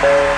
Bye.